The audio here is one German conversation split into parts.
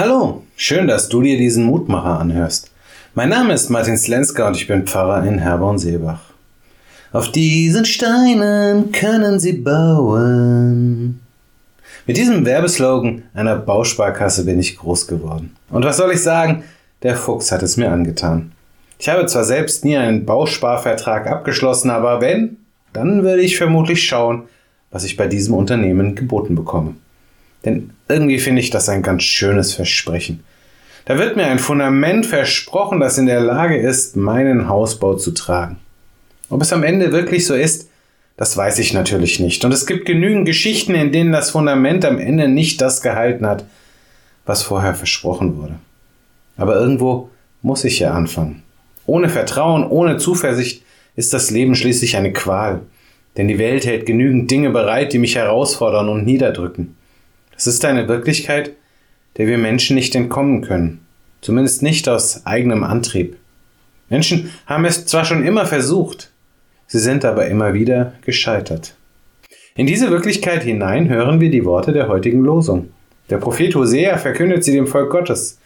Hallo, schön, dass du dir diesen Mutmacher anhörst. Mein Name ist Martin Slenska und ich bin Pfarrer in Herborn-Seebach. Auf diesen Steinen können Sie bauen. Mit diesem Werbeslogan einer Bausparkasse bin ich groß geworden. Und was soll ich sagen? Der Fuchs hat es mir angetan. Ich habe zwar selbst nie einen Bausparvertrag abgeschlossen, aber wenn, dann würde ich vermutlich schauen, was ich bei diesem Unternehmen geboten bekomme. Denn irgendwie finde ich das ein ganz schönes Versprechen. Da wird mir ein Fundament versprochen, das in der Lage ist, meinen Hausbau zu tragen. Ob es am Ende wirklich so ist, das weiß ich natürlich nicht. Und es gibt genügend Geschichten, in denen das Fundament am Ende nicht das gehalten hat, was vorher versprochen wurde. Aber irgendwo muss ich ja anfangen. Ohne Vertrauen, ohne Zuversicht ist das Leben schließlich eine Qual. Denn die Welt hält genügend Dinge bereit, die mich herausfordern und niederdrücken. Es ist eine Wirklichkeit, der wir Menschen nicht entkommen können, zumindest nicht aus eigenem Antrieb. Menschen haben es zwar schon immer versucht, sie sind aber immer wieder gescheitert. In diese Wirklichkeit hinein hören wir die Worte der heutigen Losung. Der Prophet Hosea verkündet sie dem Volk Gottes.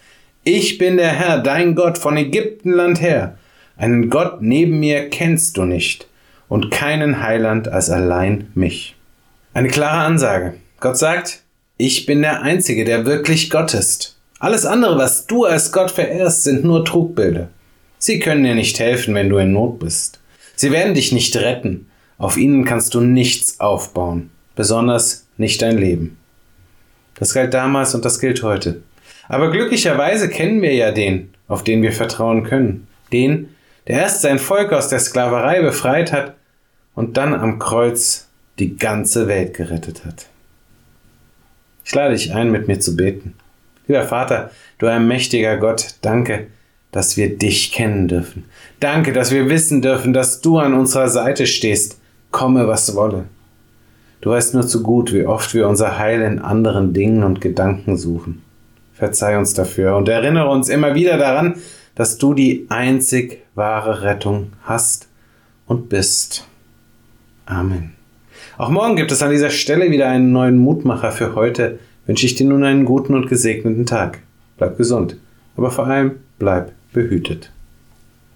Ich bin der Herr, dein Gott von Ägyptenland her. Einen Gott neben mir kennst du nicht und keinen Heiland als allein mich. Eine klare Ansage. Gott sagt, ich bin der Einzige, der wirklich Gott ist. Alles andere, was du als Gott verehrst, sind nur Trugbilder. Sie können dir nicht helfen, wenn du in Not bist. Sie werden dich nicht retten. Auf ihnen kannst du nichts aufbauen, besonders nicht dein Leben. Das galt damals und das gilt heute. Aber glücklicherweise kennen wir ja den, auf den wir vertrauen können. Den, der erst sein Volk aus der Sklaverei befreit hat und dann am Kreuz die ganze Welt gerettet hat. Ich lade dich ein, mit mir zu beten. Lieber Vater, du allmächtiger Gott, danke, dass wir dich kennen dürfen. Danke, dass wir wissen dürfen, dass du an unserer Seite stehst, komme was wolle. Du weißt nur zu gut, wie oft wir unser Heil in anderen Dingen und Gedanken suchen. Verzeih uns dafür und erinnere uns immer wieder daran, dass du die einzig wahre Rettung hast und bist. Amen. Auch morgen gibt es an dieser Stelle wieder einen neuen Mutmacher für heute. Wünsche ich dir nun einen guten und gesegneten Tag. Bleib gesund, aber vor allem bleib behütet.